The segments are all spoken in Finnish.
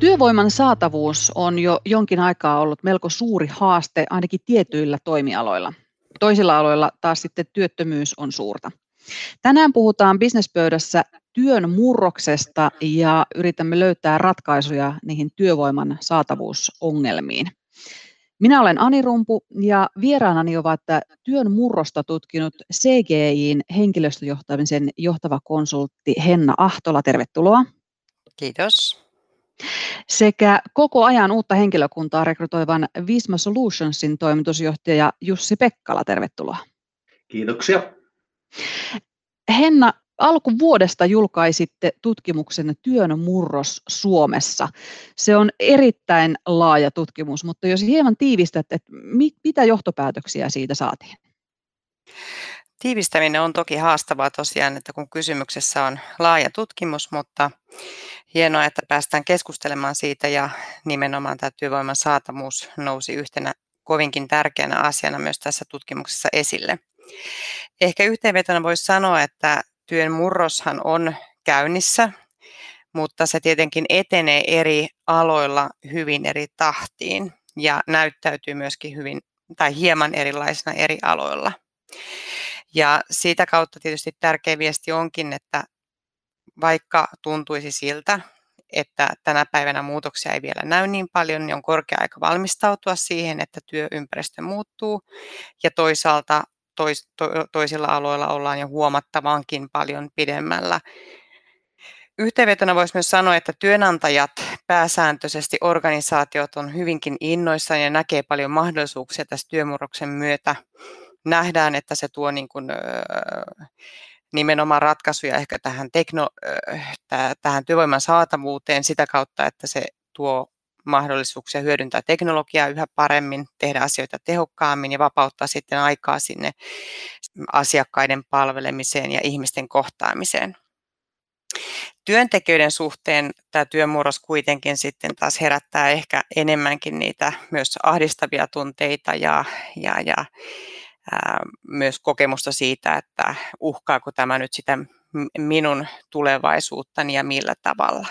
Työvoiman saatavuus on jo jonkin aikaa ollut melko suuri haaste ainakin tietyillä toimialoilla. Toisilla aloilla taas sitten työttömyys on suurta. Tänään puhutaan bisnespöydässä työn murroksesta ja yritämme löytää ratkaisuja niihin työvoiman saatavuusongelmiin. Minä olen Ani Rumpu ja vieraanani ovat työn murrosta tutkinut CGIin henkilöstöjohtamisen johtava konsultti Henna Ahtola. Tervetuloa. Kiitos. Sekä koko ajan uutta henkilökuntaa rekrytoivan Visma Solutionsin toimitusjohtaja Jussi Pekkala. Tervetuloa. Kiitoksia. Henna, alkuvuodesta julkaisitte tutkimuksen Työn murros Suomessa. Se on erittäin laaja tutkimus, mutta jos hieman tiivistät, että mitä johtopäätöksiä siitä saatiin? Tiivistäminen on toki haastavaa tosiaan, että kun kysymyksessä on laaja tutkimus, mutta hienoa, että päästään keskustelemaan siitä ja nimenomaan tämä työvoiman saatavuus nousi yhtenä kovinkin tärkeänä asiana myös tässä tutkimuksessa esille. Ehkä yhteenvetona voisi sanoa, että työn murroshan on käynnissä, mutta se tietenkin etenee eri aloilla hyvin eri tahtiin ja näyttäytyy myöskin hyvin tai hieman erilaisena eri aloilla. Ja siitä kautta tietysti tärkeä viesti onkin, että vaikka tuntuisi siltä, että tänä päivänä muutoksia ei vielä näy niin paljon, niin on korkea aika valmistautua siihen, että työympäristö muuttuu. Ja toisaalta tois, to, toisilla aloilla ollaan jo huomattavankin paljon pidemmällä. Yhteenvetona voisi myös sanoa, että työnantajat pääsääntöisesti organisaatiot on hyvinkin innoissaan ja näkee paljon mahdollisuuksia tässä työmurroksen myötä. Nähdään, että se tuo niin kuin, nimenomaan ratkaisuja ehkä tähän, tekno, tähän työvoiman saatavuuteen sitä kautta, että se tuo mahdollisuuksia hyödyntää teknologiaa yhä paremmin, tehdä asioita tehokkaammin ja vapauttaa sitten aikaa sinne asiakkaiden palvelemiseen ja ihmisten kohtaamiseen. Työntekijöiden suhteen tämä työmurros kuitenkin sitten taas herättää ehkä enemmänkin niitä myös ahdistavia tunteita ja, ja, ja myös kokemusta siitä, että uhkaako tämä nyt sitä minun tulevaisuuttani ja millä tavalla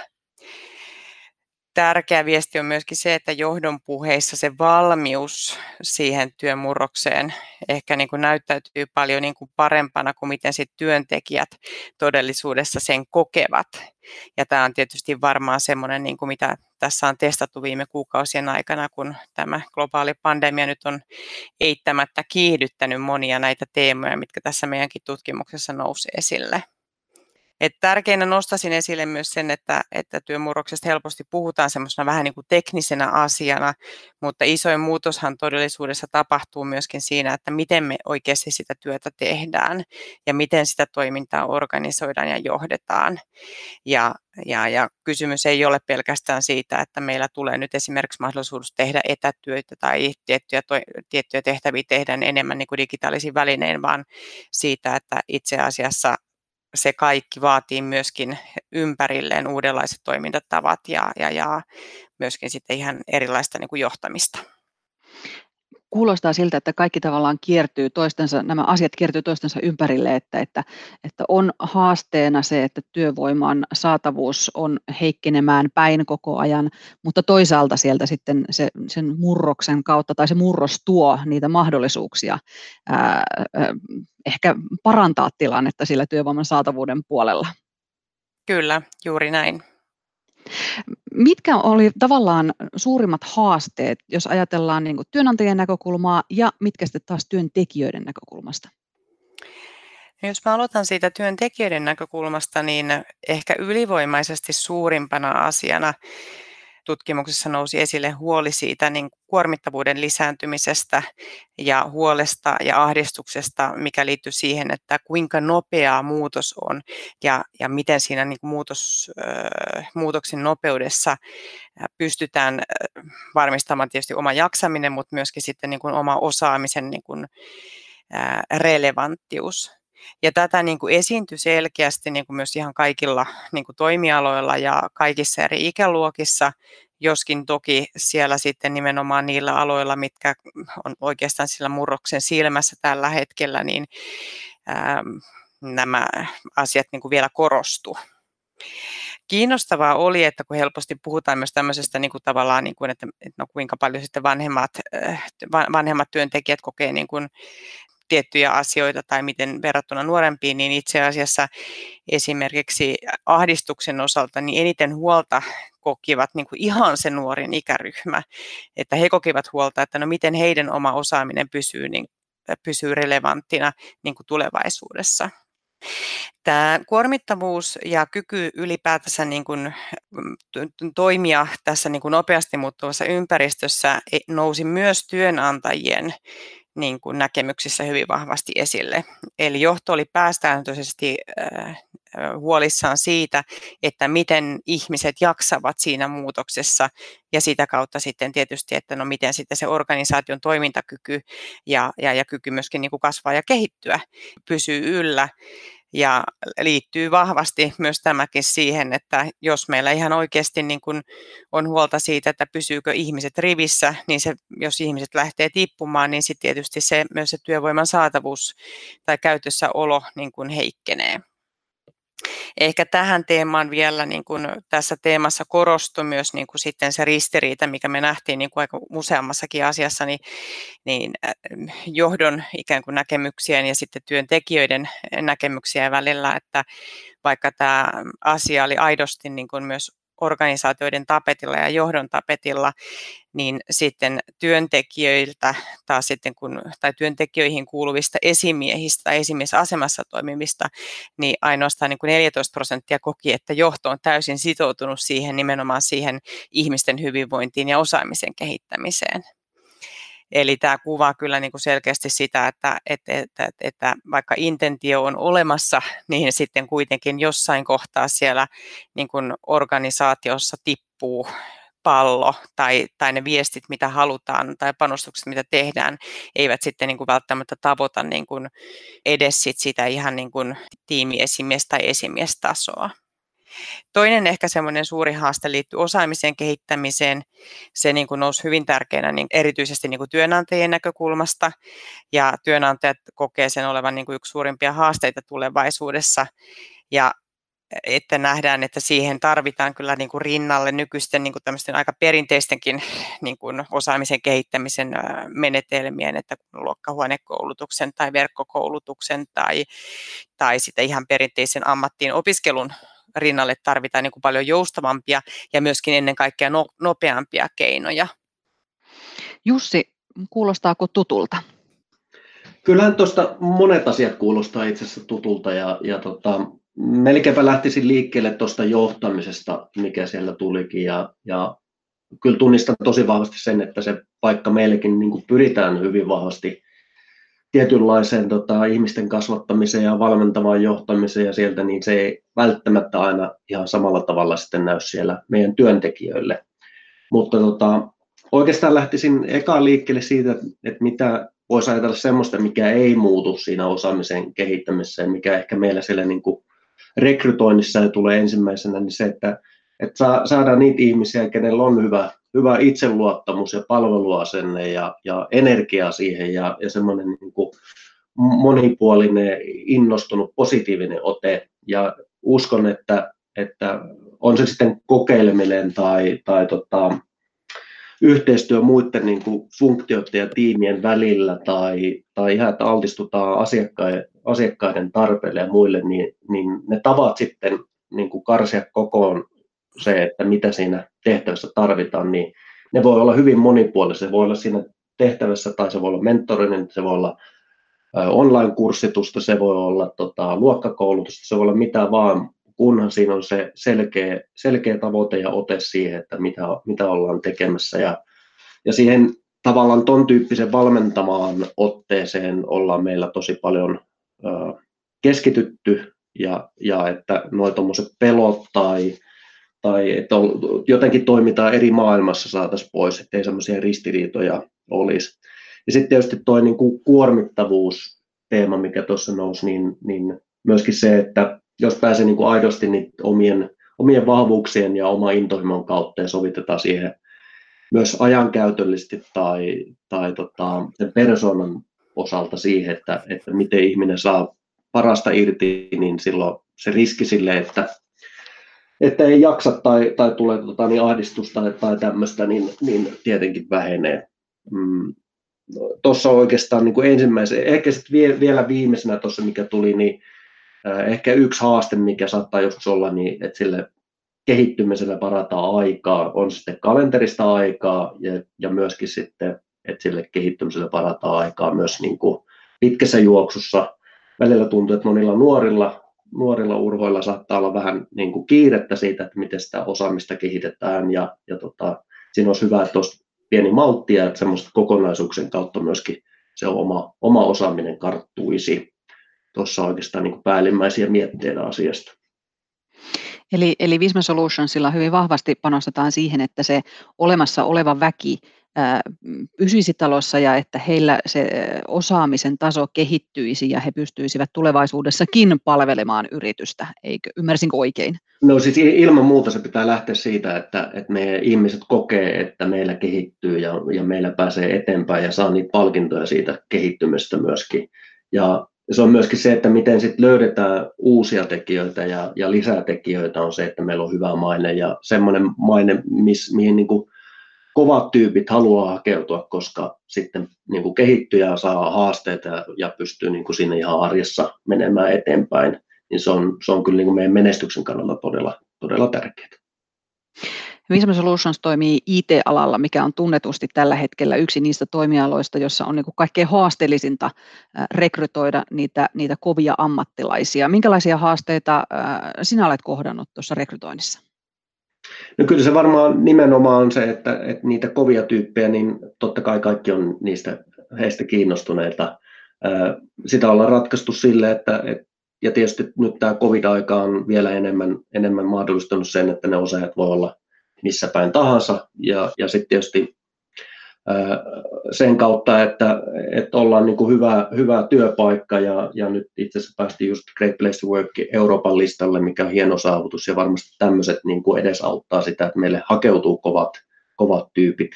tärkeä viesti on myöskin se, että johdon puheissa se valmius siihen työmurrokseen ehkä niin kuin näyttäytyy paljon niin kuin parempana kuin miten sit työntekijät todellisuudessa sen kokevat. Ja tämä on tietysti varmaan semmoinen, niin kuin mitä tässä on testattu viime kuukausien aikana, kun tämä globaali pandemia nyt on eittämättä kiihdyttänyt monia näitä teemoja, mitkä tässä meidänkin tutkimuksessa nousi esille. Et tärkeinä nostaisin esille myös sen, että, että työmurroksesta helposti puhutaan semmoisena vähän niin kuin teknisenä asiana, mutta isoin muutoshan todellisuudessa tapahtuu myöskin siinä, että miten me oikeasti sitä työtä tehdään ja miten sitä toimintaa organisoidaan ja johdetaan. Ja, ja, ja kysymys ei ole pelkästään siitä, että meillä tulee nyt esimerkiksi mahdollisuus tehdä etätyötä tai tiettyjä, to, tiettyjä tehtäviä tehdään enemmän niin kuin digitaalisin välinein, vaan siitä, että itse asiassa se kaikki vaatii myöskin ympärilleen uudenlaiset toimintatavat ja, ja, ja myöskin sitten ihan erilaista niin kuin johtamista kuulostaa siltä, että kaikki tavallaan kiertyy toistensa, nämä asiat kiertyy toistensa ympärille, että, että, että on haasteena se, että työvoiman saatavuus on heikkenemään päin koko ajan, mutta toisaalta sieltä sitten se, sen murroksen kautta tai se murros tuo niitä mahdollisuuksia ää, ehkä parantaa tilannetta sillä työvoiman saatavuuden puolella. Kyllä, juuri näin. Mitkä oli tavallaan suurimmat haasteet, jos ajatellaan niin työnantajien näkökulmaa ja mitkä sitten taas työntekijöiden näkökulmasta? No jos mä aloitan siitä työntekijöiden näkökulmasta, niin ehkä ylivoimaisesti suurimpana asiana tutkimuksessa nousi esille huoli siitä niin kuormittavuuden lisääntymisestä ja huolesta ja ahdistuksesta, mikä liittyy siihen, että kuinka nopeaa muutos on ja, ja miten siinä niin muutos, muutoksen nopeudessa pystytään varmistamaan tietysti oma jaksaminen, mutta myöskin sitten niin kuin oma osaamisen niin kuin, relevanttius. Ja tätä niin kuin esiintyi selkeästi niin kuin myös ihan kaikilla niin kuin toimialoilla ja kaikissa eri ikäluokissa, joskin toki siellä sitten nimenomaan niillä aloilla, mitkä on oikeastaan sillä murroksen silmässä tällä hetkellä, niin ää, nämä asiat niin kuin vielä korostu. kiinnostavaa oli, että kun helposti puhutaan myös tämmöisestä niin kuin tavallaan, niin kuin, että, että no kuinka paljon sitten vanhemmat, äh, vanhemmat työntekijät kokee niin kuin tiettyjä asioita tai miten verrattuna nuorempiin, niin itse asiassa esimerkiksi ahdistuksen osalta niin eniten huolta kokivat niin kuin ihan se nuorin ikäryhmä, että he kokivat huolta, että no miten heidän oma osaaminen pysyy, niin, pysyy relevanttina niin kuin tulevaisuudessa. Tämä kuormittavuus ja kyky ylipäätänsä niin kuin toimia tässä niin kuin nopeasti muuttuvassa ympäristössä e, nousi myös työnantajien niin kuin näkemyksissä hyvin vahvasti esille. Eli johto oli pääsääntöisesti äh, huolissaan siitä, että miten ihmiset jaksavat siinä muutoksessa ja sitä kautta sitten tietysti, että no miten sitten se organisaation toimintakyky ja, ja, ja kyky myöskin niin kuin kasvaa ja kehittyä pysyy yllä. Ja liittyy vahvasti myös tämäkin siihen, että jos meillä ihan oikeasti niin kuin on huolta siitä, että pysyykö ihmiset rivissä, niin se, jos ihmiset lähtee tippumaan, niin sitten tietysti se, myös se työvoiman saatavuus tai käytössäolo niin kuin heikkenee. Ehkä tähän teemaan vielä niin kuin tässä teemassa korostui myös niin kuin sitten se ristiriita, mikä me nähtiin niin kuin aika useammassakin asiassa, niin, niin äh, johdon ikään kuin näkemyksien ja sitten työntekijöiden näkemyksiä välillä, että vaikka tämä asia oli aidosti niin kuin myös organisaatioiden tapetilla ja johdon tapetilla, niin sitten työntekijöiltä taas sitten kun, tai työntekijöihin kuuluvista esimiehistä tai esimiesasemassa toimivista, niin ainoastaan niin kuin 14 prosenttia koki, että johto on täysin sitoutunut siihen nimenomaan siihen ihmisten hyvinvointiin ja osaamisen kehittämiseen. Eli tämä kuvaa kyllä niin kuin selkeästi sitä, että, että, että, että vaikka intentio on olemassa, niin sitten kuitenkin jossain kohtaa siellä niin kuin organisaatiossa tippuu pallo tai, tai ne viestit, mitä halutaan tai panostukset, mitä tehdään, eivät sitten niin kuin välttämättä tavoita niin kuin edes sit sitä ihan niin kuin tiimiesimies- tai esimiestasoa. Toinen ehkä semmoinen suuri haaste liittyy osaamisen kehittämiseen. Se niin kuin nousi hyvin tärkeänä niin erityisesti niin kuin työnantajien näkökulmasta ja työnantajat kokee sen olevan niin kuin yksi suurimpia haasteita tulevaisuudessa. Ja että nähdään, että siihen tarvitaan kyllä niin kuin rinnalle nykyisten niin kuin aika perinteistenkin niin kuin osaamisen kehittämisen menetelmien, että luokkahuonekoulutuksen tai verkkokoulutuksen tai, tai sitten ihan perinteisen ammattiin opiskelun rinnalle tarvitaan niin kuin paljon joustavampia ja myöskin ennen kaikkea no, nopeampia keinoja. Jussi, kuulostaako tutulta? Kyllähän tuosta monet asiat kuulostaa itse asiassa tutulta ja, ja tota, melkeinpä lähtisin liikkeelle tuosta johtamisesta, mikä siellä tulikin ja, ja kyllä tunnistan tosi vahvasti sen, että se paikka meillekin niin kuin pyritään hyvin vahvasti tietynlaiseen tota, ihmisten kasvattamiseen ja valmentavaan johtamiseen ja sieltä, niin se ei välttämättä aina ihan samalla tavalla sitten näy siellä meidän työntekijöille. Mutta tota, oikeastaan lähtisin eka liikkeelle siitä, että mitä voisi ajatella semmoista, mikä ei muutu siinä osaamisen kehittämisessä ja mikä ehkä meillä siellä niin kuin rekrytoinnissa tulee ensimmäisenä, niin se, että, että saadaan niitä ihmisiä, kenellä on hyvä hyvä itseluottamus ja palveluasenne ja, ja energia siihen ja, ja semmoinen niin monipuolinen, innostunut, positiivinen ote. Ja uskon, että, että on se sitten kokeileminen tai, tai tota, yhteistyö muiden niin kuin funktioiden ja tiimien välillä tai, tai ihan, että altistutaan asiakkaiden, asiakkaiden tarpeille ja muille, niin, niin ne tavat sitten niin kuin karsia kokoon se, että mitä siinä tehtävässä tarvitaan, niin ne voi olla hyvin monipuolisia. Se voi olla siinä tehtävässä tai se voi olla mentorinen, se voi olla online-kurssitusta, se voi olla tota, luokkakoulutusta, se voi olla mitä vaan, kunhan siinä on se selkeä, selkeä tavoite ja ote siihen, että mitä, mitä ollaan tekemässä. Ja, ja siihen tavallaan ton tyyppisen valmentamaan otteeseen ollaan meillä tosi paljon ö, keskitytty ja, ja että tuommoiset pelot tai tai että jotenkin toimitaan eri maailmassa saataisiin pois, ettei semmoisia ristiriitoja olisi. Ja sitten tietysti tuo niin kuin kuormittavuus teema, mikä tuossa nousi, niin, niin myöskin se, että jos pääsee niin kuin aidosti niin omien, omien vahvuuksien ja oma intohimon kautta ja sovitetaan siihen myös ajankäytöllisesti tai, tai tota, sen persoonan osalta siihen, että, että miten ihminen saa parasta irti, niin silloin se riski sille, että että ei jaksa tai, tai tulee tota, niin ahdistusta tai, tämmöistä, niin, niin tietenkin vähenee. Mm. Tuossa oikeastaan niin kuin ensimmäisen, ehkä sitten vie, vielä viimeisenä tuossa, mikä tuli, niin äh, ehkä yksi haaste, mikä saattaa joskus olla, niin että sille kehittymiselle varataan aikaa, on sitten kalenterista aikaa ja, ja myöskin sitten, että sille kehittymiselle varataan aikaa myös niin kuin pitkässä juoksussa. Välillä tuntuu, että monilla nuorilla, nuorilla urhoilla saattaa olla vähän niin kuin kiirettä siitä, että miten sitä osaamista kehitetään ja, ja tota, siinä olisi hyvä, että olisi pieni malttia, että semmoista kokonaisuuksien kautta myöskin se oma, oma osaaminen karttuisi. Tuossa oikeastaan niin kuin päällimmäisiä mietteitä asiasta. Eli, eli Visma Solutionsilla hyvin vahvasti panostetaan siihen, että se olemassa oleva väki pysyisi talossa ja että heillä se osaamisen taso kehittyisi ja he pystyisivät tulevaisuudessakin palvelemaan yritystä. Eikö, ymmärsinkö oikein? No siis ilman muuta se pitää lähteä siitä, että, että me ihmiset kokee, että meillä kehittyy ja, ja meillä pääsee eteenpäin ja saa niitä palkintoja siitä kehittymistä myöskin. Ja se on myöskin se, että miten sit löydetään uusia tekijöitä ja, ja lisää tekijöitä on se, että meillä on hyvä maine ja semmoinen maine, miss, mihin niin kuin kovat tyypit haluaa hakeutua, koska sitten niin kuin kehittyy ja saa haasteita ja, ja pystyy niin kuin sinne ihan arjessa menemään eteenpäin, niin se on, se on kyllä niin kuin meidän menestyksen kannalta todella, todella tärkeää. Visma Solutions toimii IT-alalla, mikä on tunnetusti tällä hetkellä yksi niistä toimialoista, jossa on niin kuin kaikkein haasteellisinta rekrytoida niitä, niitä kovia ammattilaisia. Minkälaisia haasteita sinä olet kohdannut tuossa rekrytoinnissa? No kyllä se varmaan nimenomaan on se, että, että niitä kovia tyyppejä, niin totta kai kaikki on niistä heistä kiinnostuneita. Sitä ollaan ratkaistu sille, että, ja tietysti nyt tämä covid-aika on vielä enemmän, enemmän mahdollistanut sen, että ne osaajat voi olla missä päin tahansa. Ja, ja sitten tietysti sen kautta, että, että ollaan niin kuin hyvä, hyvä työpaikka ja, ja nyt itse asiassa päästiin just Great Place to Work Euroopan listalle, mikä on hieno saavutus ja varmasti tämmöiset niin kuin edesauttaa sitä, että meille hakeutuu kovat, kovat tyypit.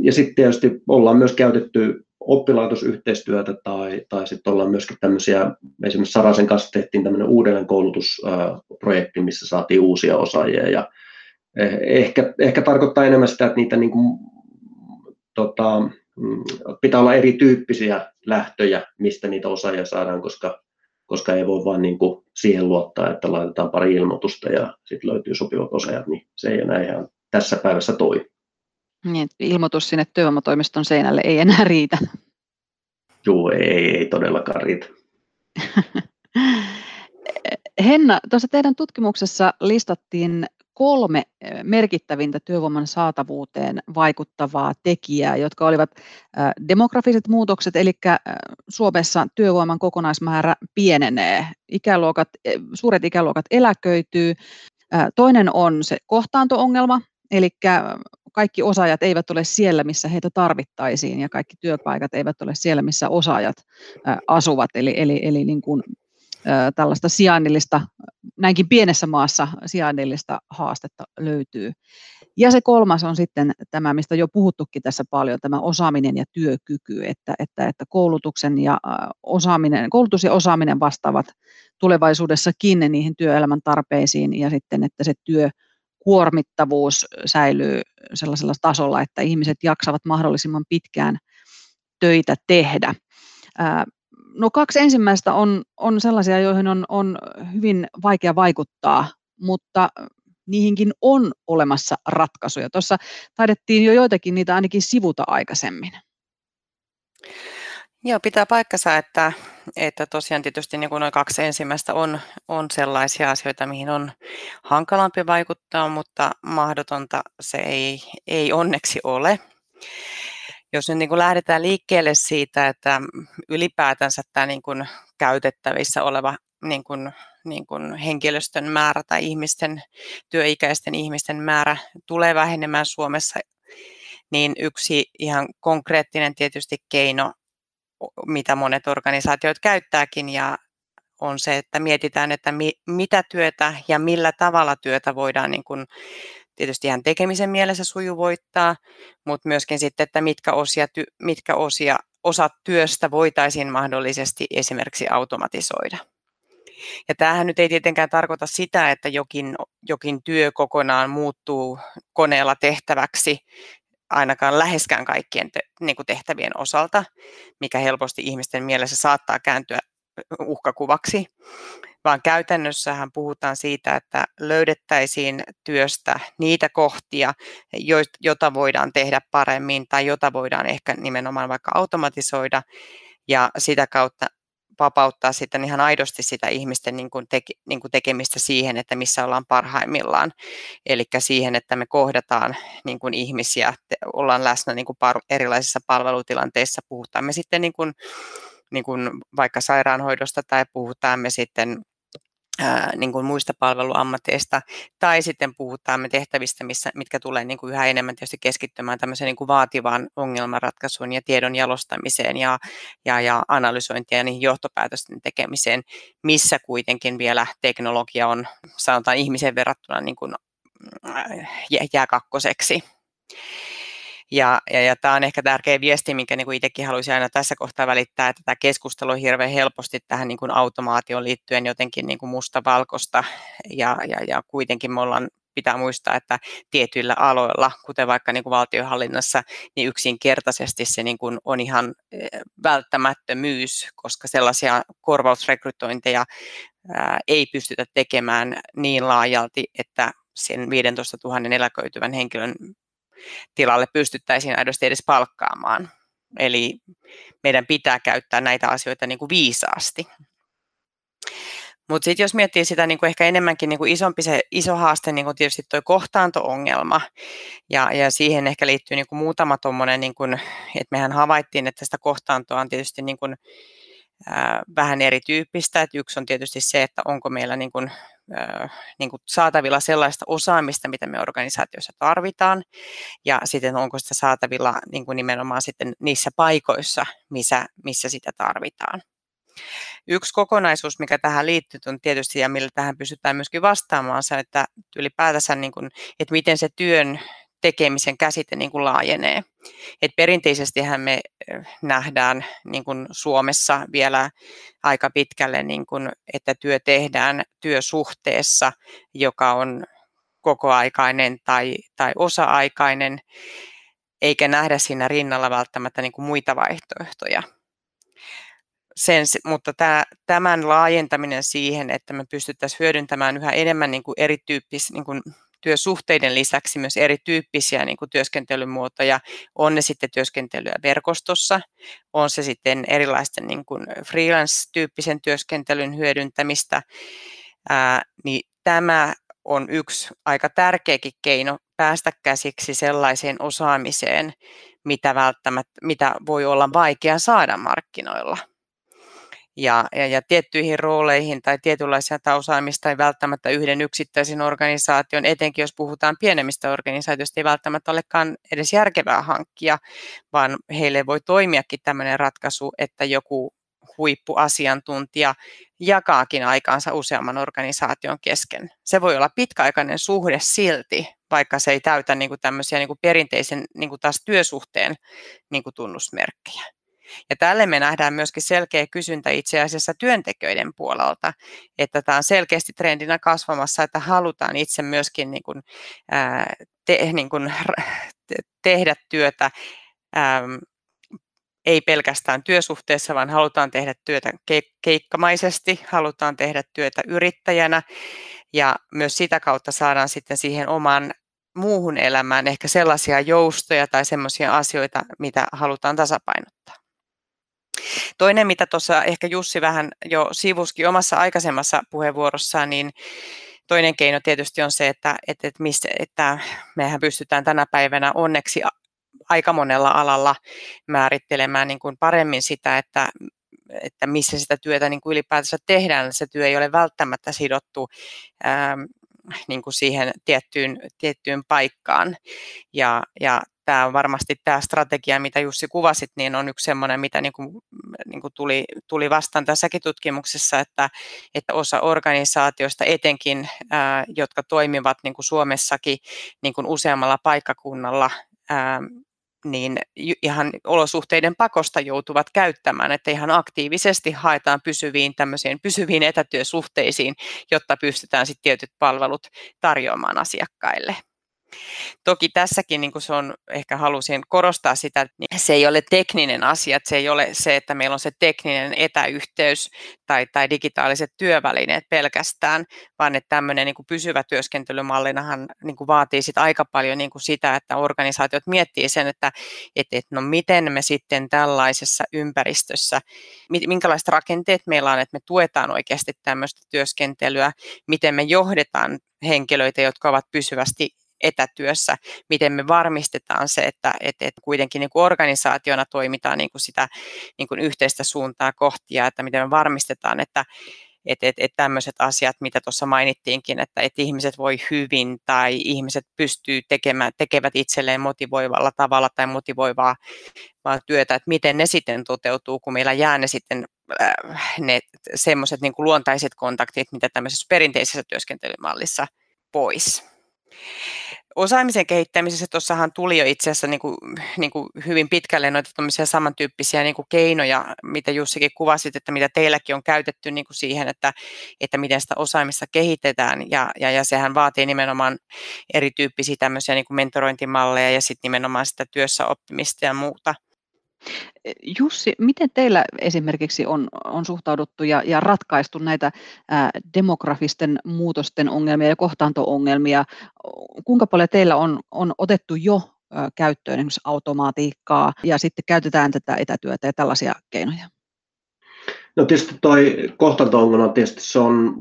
Ja sitten tietysti ollaan myös käytetty oppilaitosyhteistyötä tai, tai sitten ollaan myöskin tämmöisiä, esimerkiksi Sarasen kanssa tehtiin tämmöinen uudelleenkoulutusprojekti, missä saatiin uusia osaajia ja eh, ehkä, ehkä tarkoittaa enemmän sitä, että niitä niin kuin tota, mm, pitää olla erityyppisiä lähtöjä, mistä niitä osaajia saadaan, koska, koska ei voi vain niin kuin siihen luottaa, että laitetaan pari ilmoitusta ja sitten löytyy sopivat osaajat, niin se ei enää ihan tässä päivässä toi. Niin, ilmoitus sinne työvoimatoimiston seinälle ei enää riitä. Joo, ei, ei todellakaan riitä. Henna, tuossa teidän tutkimuksessa listattiin kolme merkittävintä työvoiman saatavuuteen vaikuttavaa tekijää, jotka olivat demografiset muutokset, eli Suomessa työvoiman kokonaismäärä pienenee, ikäluokat, e, suuret ikäluokat eläköityy. Toinen on se kohtaanto-ongelma, eli kaikki osaajat eivät ole siellä, missä heitä tarvittaisiin, ja kaikki työpaikat eivät ole siellä, missä osaajat asuvat, eli, eli, eli niin kuin tällaista sijainnillista, näinkin pienessä maassa sijainnillista haastetta löytyy. Ja se kolmas on sitten tämä, mistä jo puhuttukin tässä paljon, tämä osaaminen ja työkyky, että, että, että koulutuksen ja osaaminen, koulutus ja osaaminen vastaavat tulevaisuudessakin niihin työelämän tarpeisiin ja sitten, että se työ kuormittavuus säilyy sellaisella tasolla, että ihmiset jaksavat mahdollisimman pitkään töitä tehdä. No kaksi ensimmäistä on, on sellaisia, joihin on, on hyvin vaikea vaikuttaa, mutta niihinkin on olemassa ratkaisuja. Tuossa taidettiin jo joitakin niitä ainakin sivuta aikaisemmin. Joo, pitää paikkansa, että, että tosiaan tietysti niin noin kaksi ensimmäistä on, on sellaisia asioita, mihin on hankalampi vaikuttaa, mutta mahdotonta se ei, ei onneksi ole jos nyt niin kuin lähdetään liikkeelle siitä, että ylipäätänsä tämä niin kuin käytettävissä oleva niin kuin, niin kuin henkilöstön määrä tai ihmisten, työikäisten ihmisten määrä tulee vähenemään Suomessa, niin yksi ihan konkreettinen tietysti keino, mitä monet organisaatiot käyttääkin ja on se, että mietitään, että mi, mitä työtä ja millä tavalla työtä voidaan niin kuin tietysti ihan tekemisen mielessä sujuvoittaa, mutta myöskin sitten, että mitkä osia, mitkä osia, osat työstä voitaisiin mahdollisesti esimerkiksi automatisoida. Ja tämähän nyt ei tietenkään tarkoita sitä, että jokin, jokin työ kokonaan muuttuu koneella tehtäväksi, ainakaan läheskään kaikkien te, niin kuin tehtävien osalta, mikä helposti ihmisten mielessä saattaa kääntyä uhkakuvaksi, vaan käytännössähän puhutaan siitä, että löydettäisiin työstä niitä kohtia, joita voidaan tehdä paremmin tai jota voidaan ehkä nimenomaan vaikka automatisoida ja sitä kautta vapauttaa sitten ihan aidosti sitä ihmisten niin kuin teke, niin kuin tekemistä siihen, että missä ollaan parhaimmillaan. Eli siihen, että me kohdataan niin kuin ihmisiä, ollaan läsnä niin kuin par, erilaisissa palvelutilanteissa, puhutaan me sitten niin kuin, niin kuin vaikka sairaanhoidosta tai puhutaan me sitten ää, niin kuin muista palveluammateista, tai sitten puhutaan me tehtävistä, missä, mitkä tulee niin kuin yhä enemmän tietysti keskittymään tämmöiseen niin kuin vaativaan ongelmanratkaisuun ja tiedon jalostamiseen ja, ja, ja analysointiin ja niihin johtopäätösten tekemiseen, missä kuitenkin vielä teknologia on, sanotaan ihmisen verrattuna niin kuin, jää kakkoseksi. Ja, ja, ja tämä on ehkä tärkeä viesti, minkä niin kuin itsekin haluaisin aina tässä kohtaa välittää, että tämä keskustelu on hirveän helposti tähän niin kuin automaatioon liittyen jotenkin niin kuin mustavalkoista. Ja, ja, ja kuitenkin me ollaan pitää muistaa, että tietyillä aloilla, kuten vaikka niin kuin valtiohallinnassa, niin yksinkertaisesti se niin kuin on ihan eh, välttämättömyys, koska sellaisia korvausrekrytointeja ää, ei pystytä tekemään niin laajalti, että sen 15 000 eläköityvän henkilön tilalle pystyttäisiin aidosti edes palkkaamaan. Eli meidän pitää käyttää näitä asioita niin kuin viisaasti. Mutta sitten jos miettii sitä niin kuin ehkä enemmänkin niin kuin isompi se iso haaste, niin kuin tietysti tuo kohtaanto-ongelma, ja, ja siihen ehkä liittyy niin kuin muutama tuommoinen, niin kuin, että mehän havaittiin, että sitä kohtaantoa on tietysti niin kuin, vähän erityyppistä. Et yksi on tietysti se, että onko meillä niin kuin, niin kuin saatavilla sellaista osaamista, mitä me organisaatioissa tarvitaan, ja sitten onko sitä saatavilla niin kuin nimenomaan sitten niissä paikoissa, missä, missä sitä tarvitaan. Yksi kokonaisuus, mikä tähän liittyy, on tietysti, ja millä tähän pystytään myöskin vastaamaan, se, että ylipäätänsä, niin kuin, että miten se työn tekemisen käsite niin kuin laajenee. Et perinteisestihän me nähdään niin kuin Suomessa vielä aika pitkälle, niin kuin, että työ tehdään työsuhteessa, joka on kokoaikainen tai, tai osa-aikainen, eikä nähdä siinä rinnalla välttämättä niin kuin muita vaihtoehtoja. Sen, mutta tämä, tämän laajentaminen siihen, että me pystyttäisiin hyödyntämään yhä enemmän niin kuin erityyppisiä niin kuin työsuhteiden lisäksi myös erityyppisiä niin kuin työskentelymuotoja. On ne sitten työskentelyä verkostossa, on se sitten erilaisten niin kuin freelance-tyyppisen työskentelyn hyödyntämistä, ää, niin tämä on yksi aika tärkeäkin keino päästä käsiksi sellaiseen osaamiseen, mitä, välttämättä, mitä voi olla vaikea saada markkinoilla ja, ja, ja tiettyihin rooleihin tai tietynlaisia osaamista ei välttämättä yhden yksittäisen organisaation, etenkin jos puhutaan pienemmistä organisaatioista, ei välttämättä olekaan edes järkevää hankkia, vaan heille voi toimiakin tämmöinen ratkaisu, että joku huippuasiantuntija jakaakin aikaansa useamman organisaation kesken. Se voi olla pitkäaikainen suhde silti, vaikka se ei täytä niin kuin tämmöisiä niin kuin perinteisen niin kuin taas työsuhteen niin kuin tunnusmerkkejä. Ja tälle me nähdään myöskin selkeä kysyntä itse asiassa työntekijöiden puolelta, että tämä on selkeästi trendinä kasvamassa, että halutaan itse myöskin niin kuin, ää, te, niin kuin, tehdä työtä ää, ei pelkästään työsuhteessa, vaan halutaan tehdä työtä keikkamaisesti, halutaan tehdä työtä yrittäjänä ja myös sitä kautta saadaan sitten siihen omaan muuhun elämään ehkä sellaisia joustoja tai sellaisia asioita, mitä halutaan tasapainottaa. Toinen, mitä tuossa ehkä Jussi vähän jo sivuski omassa aikaisemmassa puheenvuorossaan, niin toinen keino tietysti on se, että, että, että, mistä, että mehän pystytään tänä päivänä onneksi aika monella alalla määrittelemään niin kuin paremmin sitä, että, että missä sitä työtä niin kuin ylipäätänsä tehdään. Se työ ei ole välttämättä sidottu ää, niin kuin siihen tiettyyn, tiettyyn paikkaan. Ja, ja tämä varmasti tämä strategia, mitä Jussi kuvasit, niin on yksi sellainen, mitä niin kuin, niin kuin tuli, tuli vastaan tässäkin tutkimuksessa, että, että osa organisaatioista etenkin, ää, jotka toimivat niin kuin Suomessakin niin kuin useammalla paikkakunnalla, ää, niin ihan olosuhteiden pakosta joutuvat käyttämään, että ihan aktiivisesti haetaan pysyviin, tämmöisiin, pysyviin etätyösuhteisiin, jotta pystytään sitten tietyt palvelut tarjoamaan asiakkaille. Toki tässäkin niin kuin se on, ehkä halusin korostaa sitä, että se ei ole tekninen asia, että se ei ole se, että meillä on se tekninen etäyhteys tai, tai digitaaliset työvälineet pelkästään, vaan että tämmöinen niin kuin pysyvä työskentelymallinahan niin kuin vaatii sit aika paljon niin kuin sitä, että organisaatiot miettii sen, että et, et, no miten me sitten tällaisessa ympäristössä, minkälaiset rakenteet meillä on, että me tuetaan oikeasti tämmöistä työskentelyä, miten me johdetaan henkilöitä, jotka ovat pysyvästi etätyössä, miten me varmistetaan se, että, että, että kuitenkin niin kuin organisaationa toimitaan niin kuin sitä niin kuin yhteistä suuntaa kohti ja että miten me varmistetaan, että, että, että, että tämmöiset asiat, mitä tuossa mainittiinkin, että, että ihmiset voi hyvin tai ihmiset pystyy tekemään, tekevät itselleen motivoivalla tavalla tai motivoivaa työtä, että miten ne sitten toteutuu, kun meillä jää ne sitten äh, ne semmoiset niin luontaiset kontaktit, mitä tämmöisessä perinteisessä työskentelymallissa pois. Osaamisen kehittämisessä tuossahan tuli jo itse asiassa niin kuin, niin kuin hyvin pitkälle noita samantyyppisiä niin kuin keinoja, mitä Jussikin kuvasit, että mitä teilläkin on käytetty niin kuin siihen, että, että miten sitä osaamista kehitetään. Ja, ja, ja sehän vaatii nimenomaan erityyppisiä tämmöisiä niin kuin mentorointimalleja ja sitten nimenomaan sitä työssä oppimista ja muuta. Jussi, miten teillä esimerkiksi on, on suhtauduttu ja, ja ratkaistu näitä ää, demografisten muutosten ongelmia ja kohtaanto-ongelmia? Kuinka paljon teillä on, on otettu jo ää, käyttöön esimerkiksi automaatiikkaa ja sitten käytetään tätä etätyötä ja tällaisia keinoja? No tietysti toi kohtaanto-ongelma, tietysti se on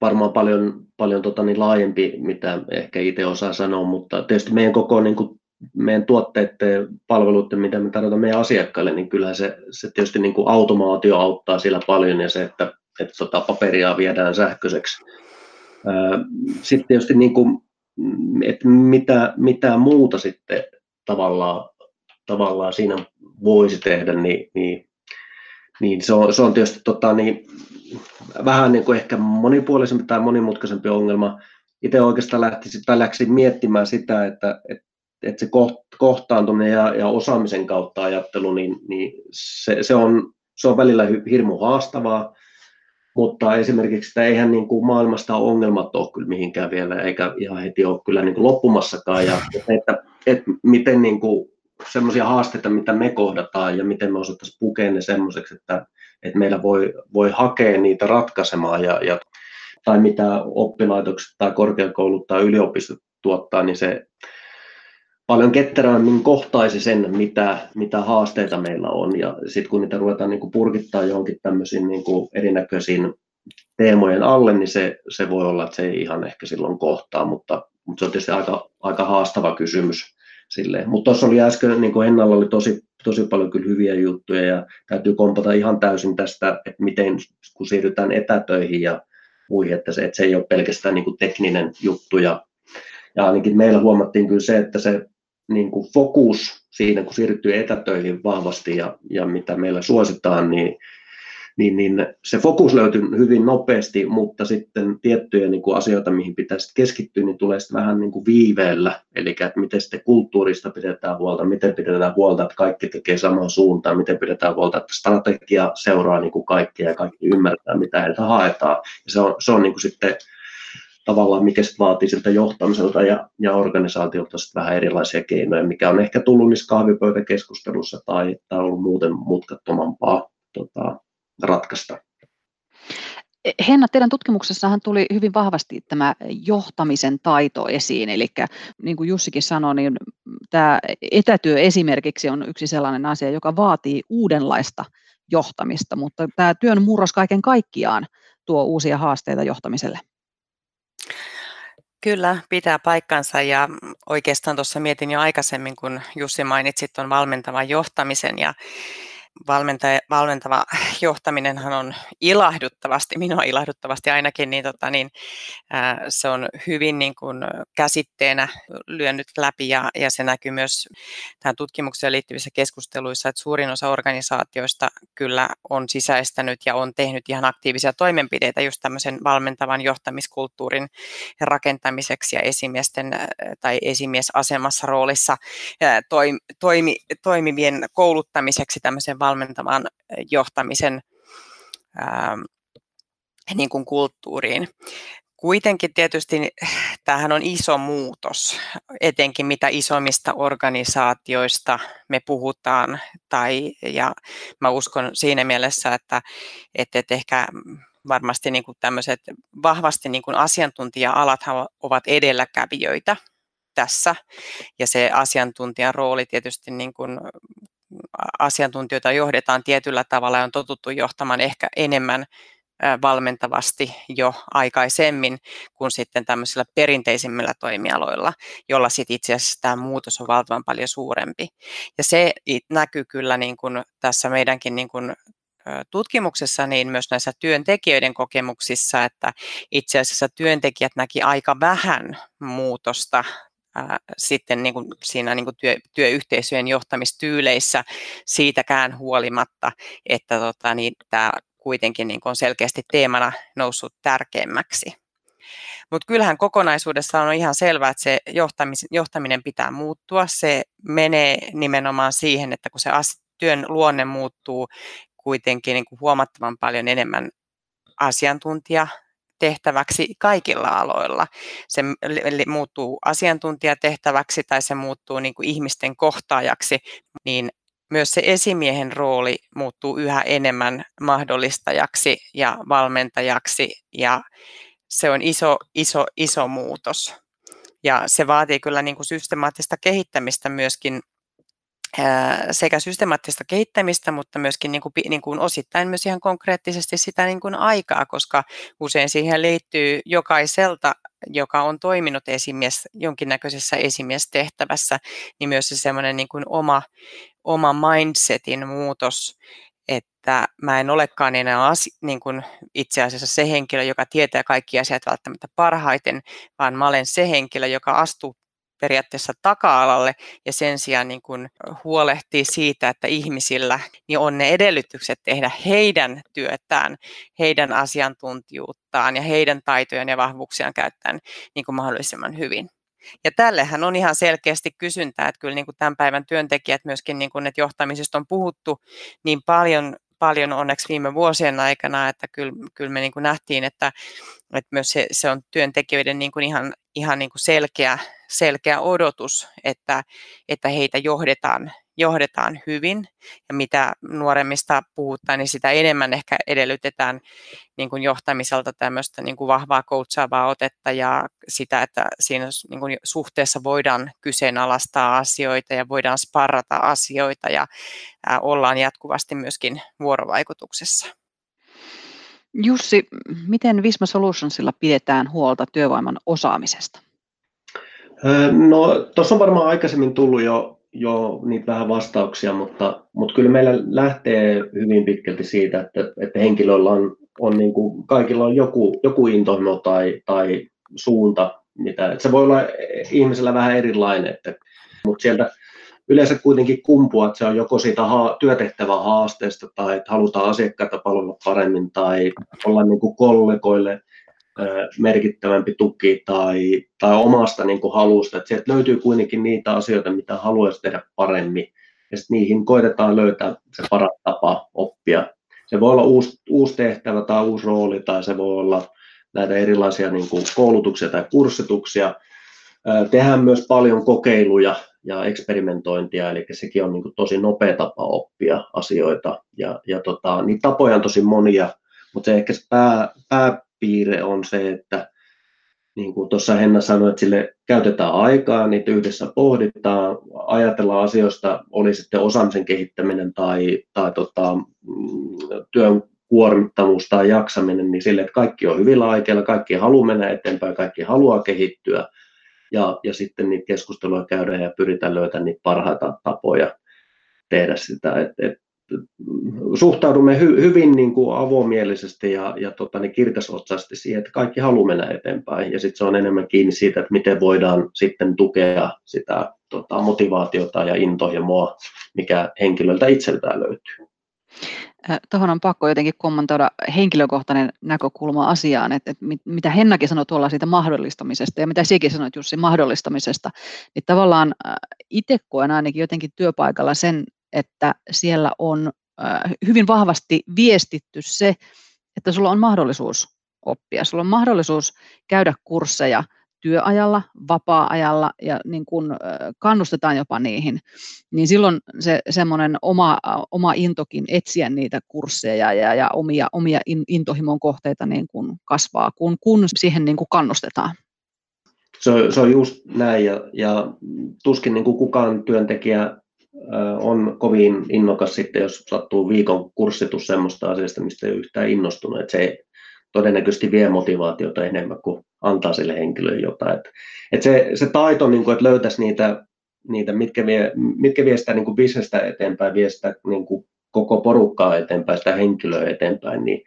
varmaan paljon, paljon tota niin laajempi, mitä ehkä itse osaa sanoa, mutta tietysti meidän koko niin kuin meidän tuotteiden, palveluiden, mitä me tarjotaan meidän asiakkaille, niin kyllähän se, se tietysti niin kuin automaatio auttaa sillä paljon ja se, että, että tota paperia viedään sähköiseksi. Sitten tietysti niin kuin, että mitä, mitä muuta sitten tavallaan, tavallaan siinä voisi tehdä, niin, niin, niin se, on, se on tietysti tota, niin, vähän niin kuin ehkä monipuolisempi tai monimutkaisempi ongelma. Itse oikeastaan lähtisin, tai läksin miettimään sitä, että, että että se kohtaantuminen ja, ja osaamisen kautta ajattelu, niin, niin se, se, on, se on välillä hirmu haastavaa, mutta esimerkiksi että eihän niin kuin maailmasta ongelmat ole kyllä mihinkään vielä, eikä ihan heti ole kyllä niin kuin loppumassakaan, ja että, että miten niin kuin semmoisia haasteita, mitä me kohdataan ja miten me osattaisiin pukea ne semmoiseksi, että, että meillä voi, voi hakea niitä ratkaisemaan ja, ja tai mitä oppilaitokset tai korkeakoulut tai yliopistot tuottaa, niin se, paljon ketterämmin kohtaisi sen, mitä, mitä haasteita meillä on. Ja sitten kun niitä ruvetaan niin kuin purkittaa johonkin tämmöisiin niin kuin erinäköisiin teemojen alle, niin se, se voi olla, että se ei ihan ehkä silloin kohtaa, mutta, mutta se on tietysti aika, aika haastava kysymys. Mutta tuossa oli äsken, niin kuin Hennalla oli tosi, tosi paljon kyllä hyviä juttuja ja täytyy kompata ihan täysin tästä, että miten kun siirrytään etätöihin ja muihin, että se, että se ei ole pelkästään niin kuin tekninen juttu ja ja ainakin meillä huomattiin kyllä se, että se niin kuin fokus siinä, kun siirtyy etätöihin vahvasti ja, ja mitä meillä suositaan, niin, niin, niin se fokus löytyy hyvin nopeasti, mutta sitten tiettyjä niin kuin asioita, mihin pitäisi keskittyä, niin tulee sitten vähän niin kuin viiveellä. Eli että miten sitten kulttuurista pidetään huolta, miten pidetään huolta, että kaikki tekee samaan suuntaan, miten pidetään huolta, että strategia seuraa niin kuin kaikkia ja kaikki ymmärtää, mitä heiltä haetaan. Ja se on, se on niin kuin sitten tavallaan, mikä sitten vaatii siltä johtamiselta ja, ja organisaatiolta sitten vähän erilaisia keinoja, mikä on ehkä tullut niissä kahvipöytäkeskustelussa tai, tai ollut muuten mutkattomampaa tota, ratkaista. Henna, teidän tutkimuksessahan tuli hyvin vahvasti tämä johtamisen taito esiin, eli niin kuin Jussikin sanoi, niin tämä etätyö esimerkiksi on yksi sellainen asia, joka vaatii uudenlaista johtamista, mutta tämä työn murros kaiken kaikkiaan tuo uusia haasteita johtamiselle. Kyllä, pitää paikkansa ja oikeastaan tuossa mietin jo aikaisemmin, kun Jussi mainitsit tuon valmentavan johtamisen ja valmentaja, valmentava johtaminenhan on ilahduttavasti, minua ilahduttavasti ainakin, niin, tota, niin ää, se on hyvin niin kuin käsitteenä lyönyt läpi ja, ja se näkyy myös tähän tutkimukseen liittyvissä keskusteluissa, että suurin osa organisaatioista kyllä on sisäistänyt ja on tehnyt ihan aktiivisia toimenpiteitä just tämmöisen valmentavan johtamiskulttuurin rakentamiseksi ja esimiesten tai esimiesasemassa roolissa toimi, toimivien kouluttamiseksi tämmöisen valmentavan johtamisen ää, niin kuin kulttuuriin. Kuitenkin tietysti tämähän on iso muutos, etenkin mitä isommista organisaatioista me puhutaan. Tai, ja mä uskon siinä mielessä, että, että, että ehkä varmasti niin kuin tämmöiset vahvasti niin kuin asiantuntija-alat ovat edelläkävijöitä tässä. Ja se asiantuntijan rooli tietysti niin kuin asiantuntijoita johdetaan tietyllä tavalla ja on totuttu johtamaan ehkä enemmän valmentavasti jo aikaisemmin kuin sitten tämmöisillä perinteisimmillä toimialoilla, jolla sitten itse asiassa tämä muutos on valtavan paljon suurempi. Ja se näkyy kyllä niin kuin tässä meidänkin niin kuin tutkimuksessa, niin myös näissä työntekijöiden kokemuksissa, että itse asiassa työntekijät näki aika vähän muutosta ää, sitten niin kuin siinä niin kuin työ, työyhteisöjen johtamistyyleissä siitäkään huolimatta, että tota, niin, tämä kuitenkin niin kuin on selkeästi teemana noussut tärkeämmäksi. Mutta kyllähän kokonaisuudessaan on ihan selvää, että se johtaminen pitää muuttua. Se menee nimenomaan siihen, että kun se työn luonne muuttuu kuitenkin niin kuin huomattavan paljon enemmän asiantuntija tehtäväksi kaikilla aloilla. Se muuttuu asiantuntijatehtäväksi tai se muuttuu niin kuin ihmisten kohtaajaksi, niin myös se esimiehen rooli muuttuu yhä enemmän mahdollistajaksi ja valmentajaksi ja se on iso, iso, iso muutos. Ja se vaatii kyllä niin kuin systemaattista kehittämistä myöskin sekä systemaattista kehittämistä, mutta myöskin niin kuin, niin kuin osittain myös ihan konkreettisesti sitä niin kuin aikaa, koska usein siihen liittyy jokaiselta, joka on toiminut esimies, jonkinnäköisessä esimiestehtävässä, niin myös se semmoinen niin kuin oma, oma mindsetin muutos, että mä en olekaan enää asi, niin kuin itse asiassa se henkilö, joka tietää kaikki asiat välttämättä parhaiten, vaan mä olen se henkilö, joka astuu periaatteessa taka-alalle ja sen sijaan niin kuin huolehtii siitä, että ihmisillä niin on ne edellytykset tehdä heidän työtään, heidän asiantuntijuuttaan ja heidän taitojaan ja vahvuuksiaan käyttäen niin kuin mahdollisimman hyvin. Ja tällehän on ihan selkeästi kysyntää, että kyllä niin kuin tämän päivän työntekijät myöskin, niin kuin, että johtamisesta on puhuttu niin paljon, paljon onneksi viime vuosien aikana, että kyllä, kyllä me niin kuin nähtiin, että, että myös se, se on työntekijöiden niin kuin ihan, ihan niin kuin selkeä, selkeä odotus, että, että heitä johdetaan, johdetaan hyvin. Ja mitä nuoremmista puhutaan, niin sitä enemmän ehkä edellytetään niin kuin johtamiselta tämmöistä niin kuin vahvaa coachaavaa otetta ja sitä, että siinä niin kuin suhteessa voidaan kyseenalaistaa asioita ja voidaan sparrata asioita ja ollaan jatkuvasti myöskin vuorovaikutuksessa. Jussi, miten Visma Solutionsilla pidetään huolta työvoiman osaamisesta? No, tuossa on varmaan aikaisemmin tullut jo, jo niitä vähän vastauksia, mutta, mutta kyllä meillä lähtee hyvin pitkälti siitä, että, että henkilöillä on, on niin kuin, kaikilla on joku, joku intohimo tai, tai suunta, mitä, että se voi olla ihmisellä vähän erilainen, että, mutta sieltä yleensä kuitenkin kumpua, että se on joko siitä ha- työtehtävän haasteesta tai että halutaan asiakkaita palvella paremmin tai olla niin kuin kollegoille merkittävämpi tuki tai, tai omasta niin kuin halusta. Että sieltä löytyy kuitenkin niitä asioita, mitä haluaisi tehdä paremmin ja sitten niihin koitetaan löytää se paras tapa oppia. Se voi olla uusi, uusi tehtävä tai uusi rooli tai se voi olla näitä erilaisia niin kuin koulutuksia tai kurssituksia. Tehdään myös paljon kokeiluja ja eksperimentointia, eli sekin on niin kuin tosi nopea tapa oppia asioita. Ja, ja tota, niitä tapoja on tosi monia, mutta se ehkä se pää, pääpiirre on se, että niin kuin tuossa Henna sanoi, että sille käytetään aikaa, niitä yhdessä pohditaan, ajatellaan asioista, oli sitten osaamisen kehittäminen tai, tai tota, mm, työn kuormittavuus tai jaksaminen, niin sille, että kaikki on hyvillä aikeilla, kaikki haluaa mennä eteenpäin, kaikki haluaa kehittyä, ja, ja sitten niitä keskusteluja käydään ja pyritään löytämään niitä parhaita tapoja tehdä sitä. Et, et suhtaudumme hy, hyvin niin kuin avomielisesti ja, ja tota, niin kirkasotsaisesti siihen, että kaikki haluaa mennä eteenpäin. Ja sitten se on enemmän kiinni siitä, että miten voidaan sitten tukea sitä tota, motivaatiota ja intohimoa, mikä henkilöltä itseltään löytyy. Tuohon on pakko jotenkin kommentoida henkilökohtainen näkökulma asiaan, että, että mitä Hennakin sanoi tuolla siitä mahdollistamisesta ja mitä sekin sanoit Jussi mahdollistamisesta, niin tavallaan itse koen ainakin jotenkin työpaikalla sen, että siellä on hyvin vahvasti viestitty se, että sulla on mahdollisuus oppia, sulla on mahdollisuus käydä kursseja työajalla, vapaa-ajalla ja niin kun kannustetaan jopa niihin, niin silloin se semmoinen oma, oma intokin etsiä niitä kursseja ja, ja omia, omia intohimon kohteita niin kun kasvaa, kun, kun siihen niin kun kannustetaan. Se on, se on just näin ja, ja tuskin niin kuin kukaan työntekijä on kovin innokas sitten, jos sattuu viikon kurssitus semmoista asiasta, mistä ei ole yhtään innostunut. Että se todennäköisesti vie motivaatiota enemmän kuin antaa sille henkilölle jotain. Et, et se, se taito, niin kuin, että löytäisi niitä, niitä mitkä, vie, mitkä vie sitä niin kuin bisnestä eteenpäin, vie sitä niin kuin koko porukkaa eteenpäin, sitä henkilöä eteenpäin, niin,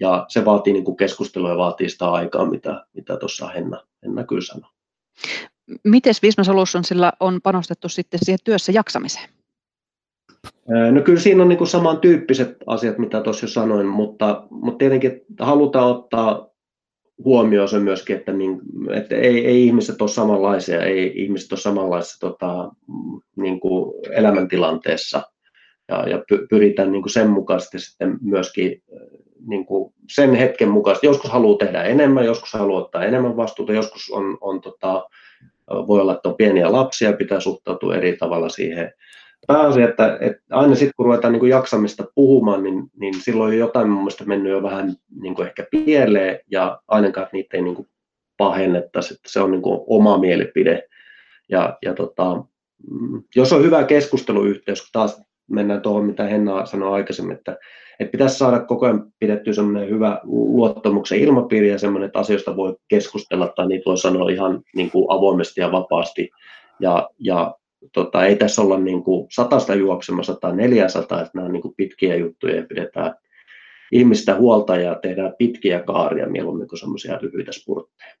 ja se vaatii niin keskustelua ja vaatii sitä aikaa, mitä, mitä tuossa Henna, Henna kyllä sanoi. Miten Visma Solutionsilla on panostettu sitten siihen työssä jaksamiseen? No kyllä siinä on niin kuin samantyyppiset asiat, mitä tuossa jo sanoin, mutta, mutta tietenkin halutaan ottaa huomioon se myöskin, että, niin, että ei, ei ihmiset ole samanlaisia, ei ihmiset ole samanlaisessa tota, niin kuin elämäntilanteessa ja, ja pyritään niin kuin sen mukaisesti sitten myöskin niin kuin sen hetken mukaisesti. Joskus haluaa tehdä enemmän, joskus haluaa ottaa enemmän vastuuta, joskus on, on tota, voi olla, että on pieniä lapsia, pitää suhtautua eri tavalla siihen. Pääasia, että, että aina sitten kun ruvetaan niin kuin jaksamista puhumaan, niin, niin silloin on jotain mun mielestä mennyt jo vähän niin kuin ehkä pieleen ja ainakaan niitä ei niin kuin pahennettaisi, että se on niin kuin oma mielipide. Ja, ja tota, mm, jos on hyvä keskusteluyhteys, taas mennään tuohon, mitä Henna sanoi aikaisemmin, että, että pitäisi saada koko ajan pidettyä semmoinen hyvä luottamuksen ilmapiiri ja semmoinen, että asioista voi keskustella tai niitä voi sanoa ihan niin kuin avoimesti ja vapaasti. Ja, ja tota, ei tässä olla niin kuin satasta juoksemassa tai 400, että nämä on niin kuin pitkiä juttuja ja pidetään ihmistä huolta ja tehdään pitkiä kaaria mieluummin kuin semmoisia lyhyitä spurtteja.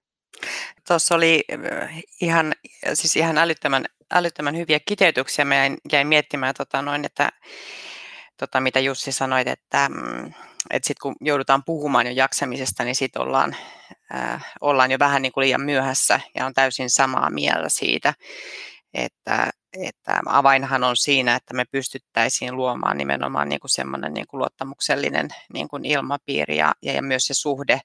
Tuossa oli äh, ihan, siis ihan älyttömän, älyttömän hyviä kiteytyksiä. Mä jäin, jäin miettimään, tota noin, että tota, mitä Jussi sanoit, että, mm, että sitten kun joudutaan puhumaan jo jaksamisesta, niin sitten ollaan, äh, ollaan jo vähän niin kuin liian myöhässä ja on täysin samaa mieltä siitä, että, että avainhan on siinä, että me pystyttäisiin luomaan nimenomaan niin kuin semmoinen niin kuin luottamuksellinen niin kuin ilmapiiri ja, ja myös se suhde,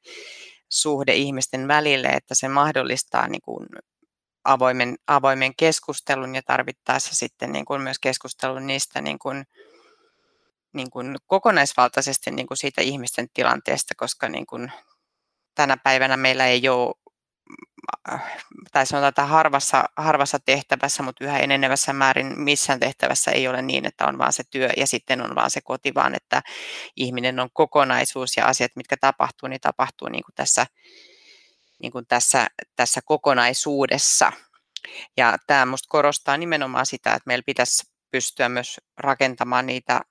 suhde ihmisten välille, että se mahdollistaa niin kuin avoimen, avoimen keskustelun ja tarvittaessa sitten niin kuin myös keskustelun niistä niin kuin, niin kuin kokonaisvaltaisesti niin kuin siitä ihmisten tilanteesta, koska niin kuin tänä päivänä meillä ei ole tai sanotaan, että harvassa, harvassa tehtävässä, mutta yhä enenevässä määrin missään tehtävässä ei ole niin, että on vaan se työ ja sitten on vaan se koti, vaan että ihminen on kokonaisuus ja asiat, mitkä tapahtuu, niin tapahtuu niin kuin tässä, niin kuin tässä, tässä kokonaisuudessa. Ja tämä minusta korostaa nimenomaan sitä, että meillä pitäisi pystyä myös rakentamaan niitä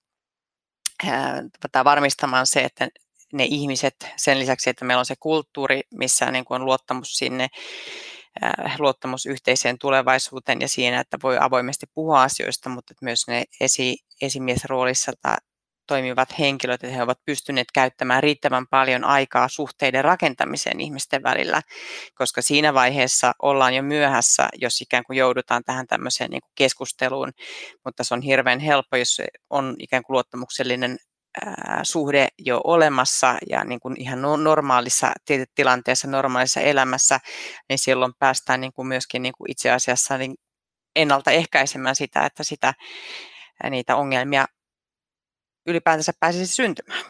tai varmistamaan se, että ne ihmiset sen lisäksi, että meillä on se kulttuuri, missä niin kuin on luottamus sinne, luottamus yhteiseen tulevaisuuteen ja siinä, että voi avoimesti puhua asioista, mutta myös ne esi, esimiesroolissa tai toimivat henkilöt, että he ovat pystyneet käyttämään riittävän paljon aikaa suhteiden rakentamiseen ihmisten välillä, koska siinä vaiheessa ollaan jo myöhässä, jos ikään kuin joudutaan tähän tämmöiseen niin kuin keskusteluun, mutta se on hirveän helppo, jos on ikään kuin luottamuksellinen suhde jo olemassa ja niin kuin ihan no, normaalissa tilanteessa, normaalissa elämässä, niin silloin päästään niin kuin myöskin niin kuin itse asiassa niin ennaltaehkäisemään sitä, että sitä, niitä ongelmia ylipäätänsä pääsisi syntymään.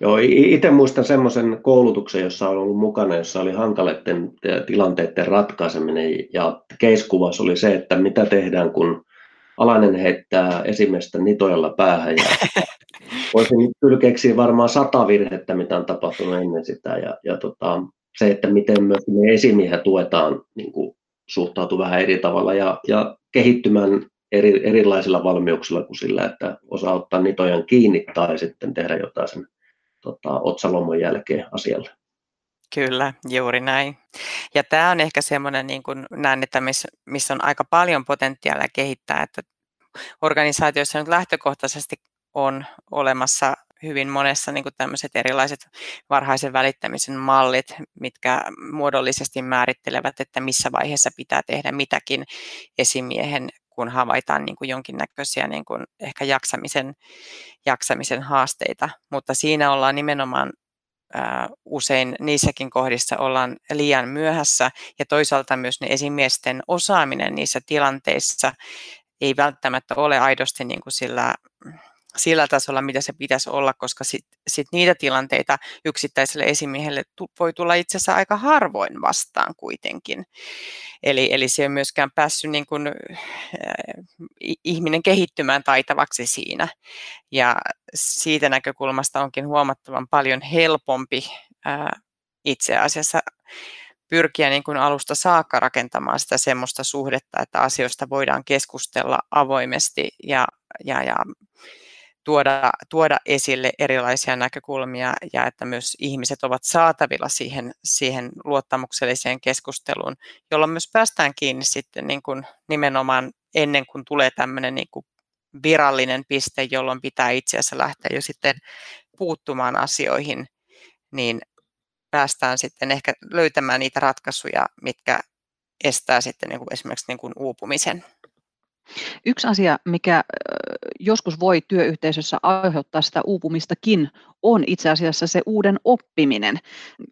Joo, itse muistan semmoisen koulutuksen, jossa olen ollut mukana, jossa oli hankaleiden tilanteiden ratkaiseminen ja keiskuvaus oli se, että mitä tehdään, kun alainen heittää esimiestä nitojalla päähän ja voisin kyllä keksiä varmaan sata virhettä, mitä on tapahtunut ennen sitä ja, ja tota, se, että miten myös me esimiehet tuetaan niin kuin, suhtautuu vähän eri tavalla ja, ja kehittymään eri, erilaisilla valmiuksilla kuin sillä, että osaa ottaa nitojan kiinni tai sitten tehdä jotain sen tota, otsalomon jälkeen asialle. Kyllä, juuri näin. Ja tämä on ehkä semmoinen, niin kuin näen, että missä, missä on aika paljon potentiaalia kehittää, että organisaatioissa nyt lähtökohtaisesti on olemassa hyvin monessa niin tämmöiset erilaiset varhaisen välittämisen mallit, mitkä muodollisesti määrittelevät, että missä vaiheessa pitää tehdä mitäkin esimiehen, kun havaitaan niin kuin jonkinnäköisiä niin kuin ehkä jaksamisen, jaksamisen haasteita. Mutta siinä ollaan nimenomaan usein niissäkin kohdissa ollaan liian myöhässä. Ja toisaalta myös ne esimiesten osaaminen niissä tilanteissa ei välttämättä ole aidosti niin kuin sillä, sillä tasolla, mitä se pitäisi olla, koska sit, sit niitä tilanteita yksittäiselle esimiehelle voi tulla itse asiassa aika harvoin vastaan kuitenkin. Eli, eli se ei myöskään päässyt niin kuin, äh, ihminen kehittymään taitavaksi siinä. Ja siitä näkökulmasta onkin huomattavan paljon helpompi äh, itse asiassa pyrkiä niin kuin alusta saakka rakentamaan sitä semmoista suhdetta, että asioista voidaan keskustella avoimesti ja, ja, ja tuoda, tuoda esille erilaisia näkökulmia ja että myös ihmiset ovat saatavilla siihen, siihen luottamukselliseen keskusteluun, jolloin myös päästään kiinni sitten niin kuin nimenomaan ennen kuin tulee tämmöinen niin kuin virallinen piste, jolloin pitää itse asiassa lähteä jo sitten puuttumaan asioihin, niin päästään sitten ehkä löytämään niitä ratkaisuja, mitkä estää sitten niin kuin esimerkiksi niin kuin uupumisen. Yksi asia, mikä joskus voi työyhteisössä aiheuttaa sitä uupumistakin, on itse asiassa se uuden oppiminen.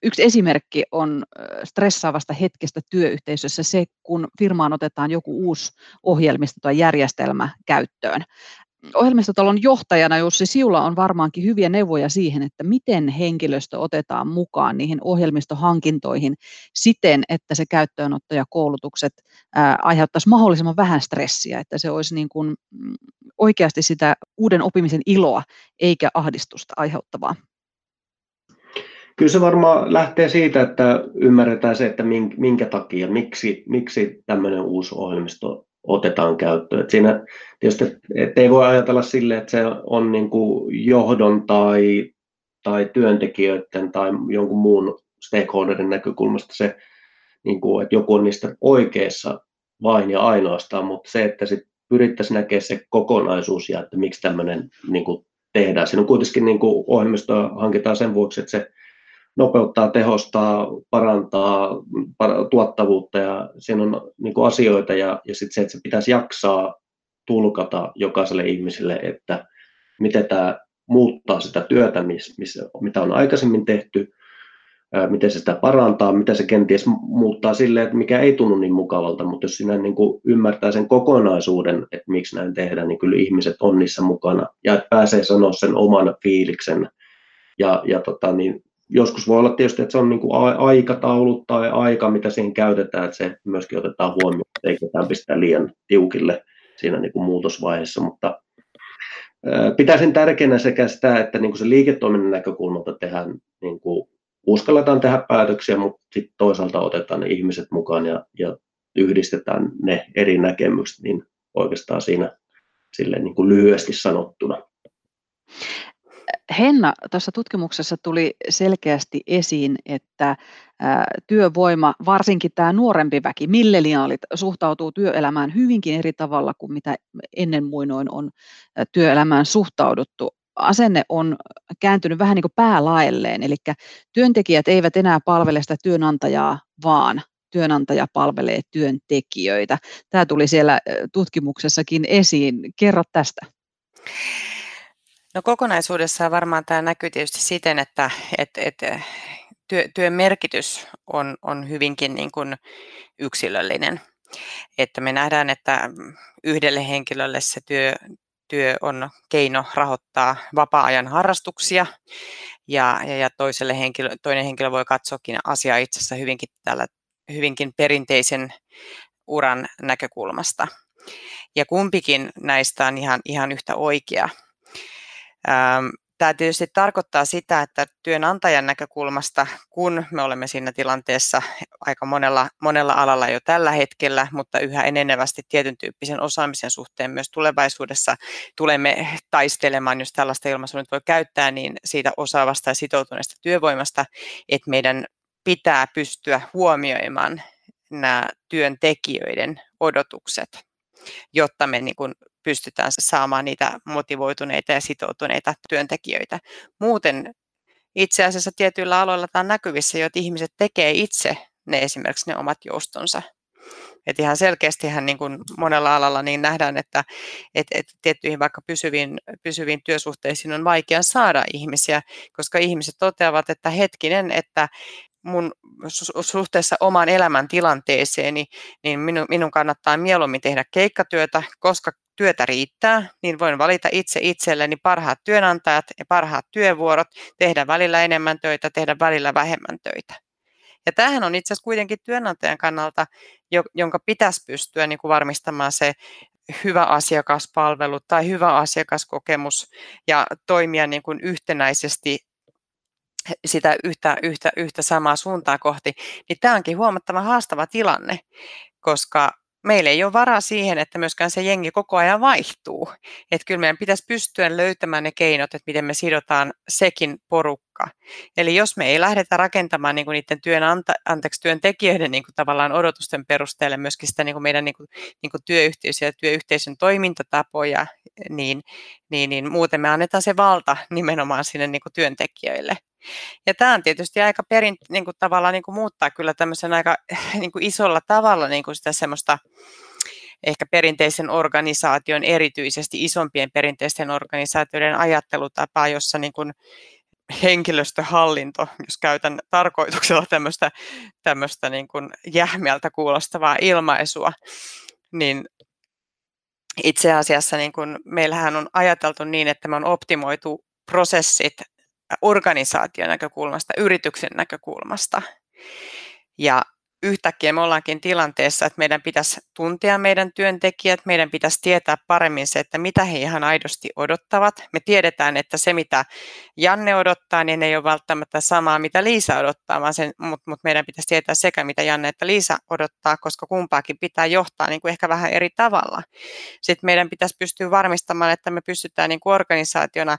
Yksi esimerkki on stressaavasta hetkestä työyhteisössä se, kun firmaan otetaan joku uusi ohjelmisto tai järjestelmä käyttöön ohjelmistotalon johtajana Jussi Siula on varmaankin hyviä neuvoja siihen, että miten henkilöstö otetaan mukaan niihin ohjelmistohankintoihin siten, että se käyttöönotto ja koulutukset aiheuttaisi mahdollisimman vähän stressiä, että se olisi niin kuin mm, oikeasti sitä uuden oppimisen iloa eikä ahdistusta aiheuttavaa. Kyllä se varmaan lähtee siitä, että ymmärretään se, että minkä takia, miksi, miksi tämmöinen uusi ohjelmisto otetaan käyttöön. Et siinä tietysti et ei voi ajatella sille, että se on niin kuin johdon tai, tai työntekijöiden tai jonkun muun stakeholderin näkökulmasta se, niin kuin, että joku on niistä oikeassa vain ja ainoastaan, mutta se, että sit pyrittäisiin näkemään se kokonaisuus ja että miksi tämmöinen niin tehdään. Siinä on kuitenkin niin kuin ohjelmistoa hankitaan sen vuoksi, että se nopeuttaa, tehostaa, parantaa tuottavuutta ja siinä on niin kuin asioita ja, ja sitten se, että se pitäisi jaksaa tulkata jokaiselle ihmiselle, että miten tämä muuttaa sitä työtä, missä, mitä on aikaisemmin tehty, miten se sitä parantaa, mitä se kenties muuttaa sille, että mikä ei tunnu niin mukavalta, mutta jos sinä niin kuin ymmärtää sen kokonaisuuden, että miksi näin tehdään, niin kyllä ihmiset on niissä mukana ja että pääsee sanoa sen oman fiiliksen ja, ja tota, niin joskus voi olla tietysti, että se on niin kuin aikataulut tai aika, mitä siihen käytetään, että se myöskin otetaan huomioon, eikä ketään pistää liian tiukille siinä niin kuin muutosvaiheessa, mutta pitäisin tärkeänä sekä sitä, että niin kuin se liiketoiminnan näkökulmalta tehdään, niin kuin uskalletaan tehdä päätöksiä, mutta sitten toisaalta otetaan ne ihmiset mukaan ja, ja yhdistetään ne eri näkemykset, niin oikeastaan siinä sille niin kuin lyhyesti sanottuna. Henna, tuossa tutkimuksessa tuli selkeästi esiin, että työvoima, varsinkin tämä nuorempi väki, milleniaalit, suhtautuu työelämään hyvinkin eri tavalla kuin mitä ennen muinoin on työelämään suhtauduttu. Asenne on kääntynyt vähän niin kuin päälaelleen, eli työntekijät eivät enää palvele sitä työnantajaa, vaan työnantaja palvelee työntekijöitä. Tämä tuli siellä tutkimuksessakin esiin. Kerro tästä. No kokonaisuudessaan varmaan tämä näkyy tietysti siten, että, että, että työ, työn merkitys on, on hyvinkin niin kuin yksilöllinen. Että me nähdään, että yhdelle henkilölle se työ, työ on keino rahoittaa vapaa-ajan harrastuksia ja, ja, ja toiselle henkilö, toinen henkilö voi katsoakin asiaa itse asiassa hyvinkin, tällä, hyvinkin perinteisen uran näkökulmasta. Ja kumpikin näistä on ihan, ihan yhtä oikea. Ähm, Tämä tietysti tarkoittaa sitä, että työnantajan näkökulmasta, kun me olemme siinä tilanteessa aika monella, monella alalla jo tällä hetkellä, mutta yhä enenevästi tietyn tyyppisen osaamisen suhteen myös tulevaisuudessa tulemme taistelemaan, jos tällaista ilmaisua nyt voi käyttää, niin siitä osaavasta ja sitoutuneesta työvoimasta, että meidän pitää pystyä huomioimaan nämä työntekijöiden odotukset, jotta me niin kuin pystytään saamaan niitä motivoituneita ja sitoutuneita työntekijöitä. Muuten itse asiassa tietyillä aloilla tämä on näkyvissä jo, että ihmiset tekee itse ne esimerkiksi ne omat joustonsa. Et ihan selkeästihän niin kuin monella alalla niin nähdään, että et, et tiettyihin vaikka pysyviin, pysyviin työsuhteisiin on vaikea saada ihmisiä, koska ihmiset toteavat, että hetkinen, että mun suhteessa omaan elämäntilanteeseeni, niin minun, kannattaa mieluummin tehdä keikkatyötä, koska työtä riittää, niin voin valita itse itselleni parhaat työnantajat ja parhaat työvuorot, tehdä välillä enemmän töitä, tehdä välillä vähemmän töitä. Ja tämähän on itse asiassa kuitenkin työnantajan kannalta, jonka pitäisi pystyä niin kuin varmistamaan se hyvä asiakaspalvelu tai hyvä asiakaskokemus ja toimia niin kuin yhtenäisesti sitä yhtä, yhtä, yhtä samaa suuntaa kohti, niin tämä onkin huomattavan haastava tilanne, koska meillä ei ole varaa siihen, että myöskään se jengi koko ajan vaihtuu. Että kyllä meidän pitäisi pystyä löytämään ne keinot, että miten me sidotaan sekin porukka. Eli jos me ei lähdetä rakentamaan niin kuin niiden työnanta, anteeksi, työntekijöiden niin kuin tavallaan odotusten perusteella myöskin sitä niin kuin meidän niin kuin, niin kuin ja työyhteisön toimintatapoja, niin, niin, niin muuten me annetaan se valta nimenomaan sinne niin kuin työntekijöille. Ja tämä on tietysti aika perin, niin kuin tavallaan niin kuin muuttaa kyllä tämmöisen aika niin kuin isolla tavalla niin kuin sitä semmoista ehkä perinteisen organisaation, erityisesti isompien perinteisten organisaatioiden ajattelutapaa, jossa niin kuin henkilöstöhallinto, jos käytän tarkoituksella tämmöistä, tämmöistä niin kuin jähmeältä kuulostavaa ilmaisua, niin itse asiassa niin kuin meillähän on ajateltu niin, että me on optimoitu prosessit organisaation näkökulmasta, yrityksen näkökulmasta. Ja yhtäkkiä me ollaankin tilanteessa, että meidän pitäisi tuntea meidän työntekijät, meidän pitäisi tietää paremmin se, että mitä he ihan aidosti odottavat. Me tiedetään, että se mitä Janne odottaa, niin ei ole välttämättä samaa, mitä Liisa odottaa, vaan sen, mutta mut meidän pitäisi tietää sekä mitä Janne että Liisa odottaa, koska kumpaakin pitää johtaa niin kuin ehkä vähän eri tavalla. Sitten meidän pitäisi pystyä varmistamaan, että me pystytään niin kuin organisaationa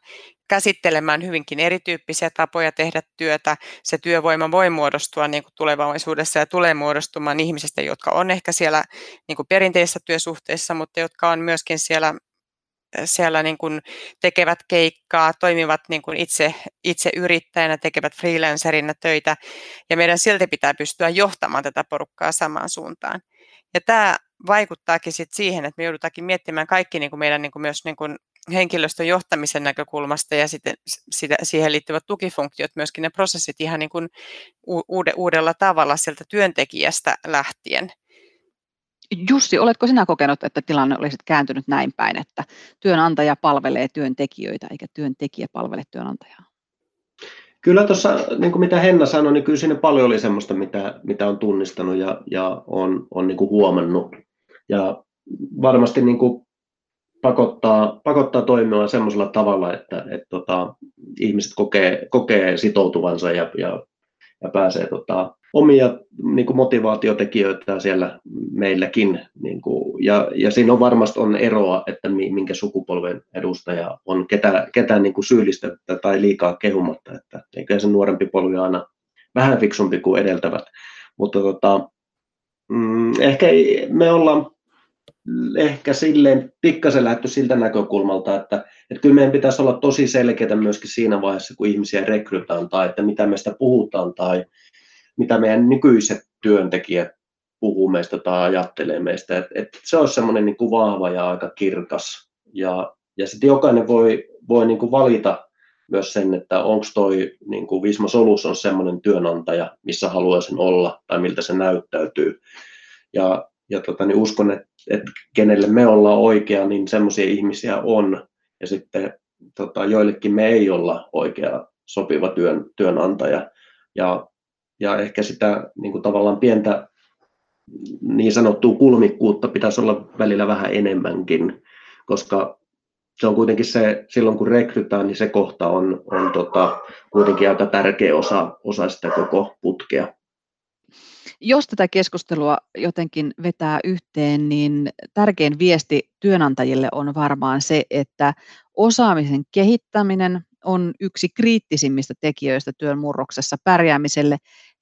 käsittelemään hyvinkin erityyppisiä tapoja tehdä työtä. Se työvoima voi muodostua niin kuin tulevaisuudessa ja tulee muodostumaan ihmisistä, jotka on ehkä siellä niin kuin perinteisissä työsuhteissa, mutta jotka on myöskin siellä siellä niin kuin tekevät keikkaa, toimivat niin kuin itse, itse yrittäjänä, tekevät freelancerina töitä ja meidän silti pitää pystyä johtamaan tätä porukkaa samaan suuntaan. Ja tämä vaikuttaakin sit siihen, että me joudutaankin miettimään kaikki niin kuin meidän niin kuin myös niin kuin henkilöstön johtamisen näkökulmasta ja sitten sitä, siihen liittyvät tukifunktiot, myöskin ne prosessit ihan niin kuin uude, uudella tavalla sieltä työntekijästä lähtien. Jussi, oletko sinä kokenut, että tilanne olisi kääntynyt näin päin, että työnantaja palvelee työntekijöitä eikä työntekijä palvele työnantajaa? Kyllä tuossa, niin kuin mitä Henna sanoi, niin kyllä siinä paljon oli semmoista, mitä, mitä on tunnistanut ja, ja on, on niin kuin huomannut. Ja varmasti niin kuin pakottaa, pakottaa toimimaan semmoisella tavalla, että, että tota, ihmiset kokee, kokee sitoutuvansa ja, ja, ja pääsee tota, omia niin kuin motivaatiotekijöitä siellä meilläkin. Niin kuin, ja, ja siinä on varmasti on eroa, että minkä sukupolven edustaja on, ketä, ketä niin syyllistettä tai liikaa kehumatta. Että eikä se nuorempi polvi aina vähän fiksumpi kuin edeltävät. Mutta tota, mm, ehkä me ollaan ehkä silleen pikkasen lähdetty siltä näkökulmalta, että, että kyllä meidän pitäisi olla tosi selkeitä myöskin siinä vaiheessa, kun ihmisiä rekrytään tai että mitä meistä puhutaan tai mitä meidän nykyiset työntekijät puhuu meistä tai ajattelee meistä. Että, että se olisi semmoinen niin kuin vahva ja aika kirkas. Ja, ja sitten jokainen voi, voi niin kuin valita myös sen, että onko toi niin kuin Visma Solus on semmoinen työnantaja, missä haluaisin olla tai miltä se näyttäytyy. Ja, ja tota, niin uskon, että, että kenelle me ollaan oikea, niin semmoisia ihmisiä on. Ja sitten tota, joillekin me ei olla oikea sopiva työn, työnantaja. Ja, ja ehkä sitä niin kuin tavallaan pientä niin sanottua kulmikkuutta pitäisi olla välillä vähän enemmänkin, koska se on kuitenkin se, silloin kun rekrytään, niin se kohta on, on tota, kuitenkin aika tärkeä osa, osa sitä koko putkea. Jos tätä keskustelua jotenkin vetää yhteen, niin tärkein viesti työnantajille on varmaan se, että osaamisen kehittäminen on yksi kriittisimmistä tekijöistä työn murroksessa pärjäämiselle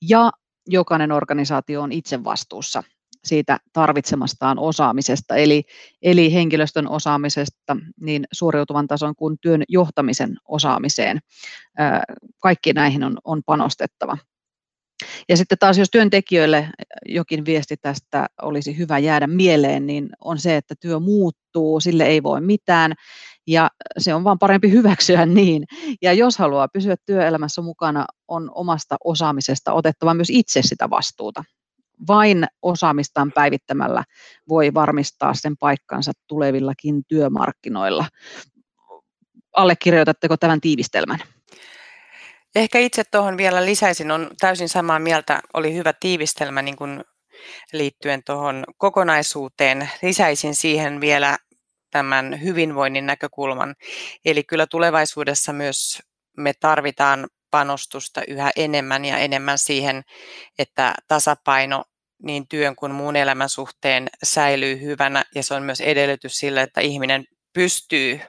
ja jokainen organisaatio on itse vastuussa siitä tarvitsemastaan osaamisesta, eli, eli henkilöstön osaamisesta niin suoriutuvan tason kuin työn johtamisen osaamiseen. Kaikki näihin on, on panostettava. Ja sitten taas jos työntekijöille jokin viesti tästä olisi hyvä jäädä mieleen, niin on se, että työ muuttuu, sille ei voi mitään ja se on vaan parempi hyväksyä niin. Ja jos haluaa pysyä työelämässä mukana, on omasta osaamisesta otettava myös itse sitä vastuuta. Vain osaamistaan päivittämällä voi varmistaa sen paikkansa tulevillakin työmarkkinoilla. Allekirjoitatteko tämän tiivistelmän? Ehkä itse tuohon vielä lisäisin, on täysin samaa mieltä, oli hyvä tiivistelmä niin kuin liittyen tuohon kokonaisuuteen. Lisäisin siihen vielä tämän hyvinvoinnin näkökulman. Eli kyllä tulevaisuudessa myös me tarvitaan panostusta yhä enemmän ja enemmän siihen, että tasapaino niin työn kuin muun elämän suhteen säilyy hyvänä ja se on myös edellytys sille, että ihminen pystyy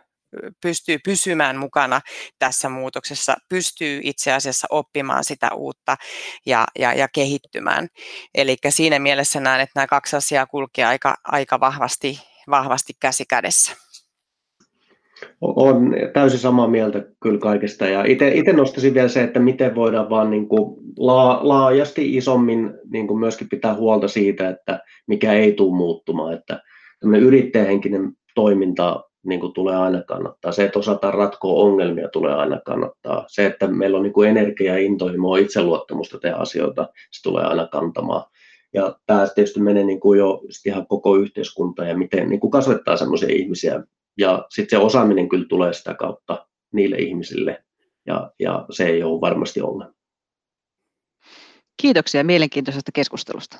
pystyy pysymään mukana tässä muutoksessa, pystyy itse asiassa oppimaan sitä uutta ja, ja, ja kehittymään. Eli siinä mielessä näen, että nämä kaksi asiaa kulkevat aika, aika vahvasti, vahvasti käsi kädessä. On täysin samaa mieltä kyllä kaikesta ja itse nostaisin vielä se, että miten voidaan vaan niin kuin laajasti isommin niin kuin myöskin pitää huolta siitä, että mikä ei tule muuttumaan, että yrittäjähenkinen toiminta niin kuin tulee aina kannattaa. Se, että osataan ratkoa ongelmia, tulee aina kannattaa. Se, että meillä on niin kuin energia ja intohimoa itseluottamusta tehdä asioita, se tulee aina kantamaan. Ja tämä tietysti menee niin kuin jo ihan koko yhteiskunta ja miten niin kuin kasvattaa sellaisia ihmisiä. Ja sitten se osaaminen kyllä tulee sitä kautta niille ihmisille ja, ja se ei ole varmasti ongelma. Kiitoksia mielenkiintoisesta keskustelusta.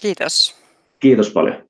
Kiitos. Kiitos paljon.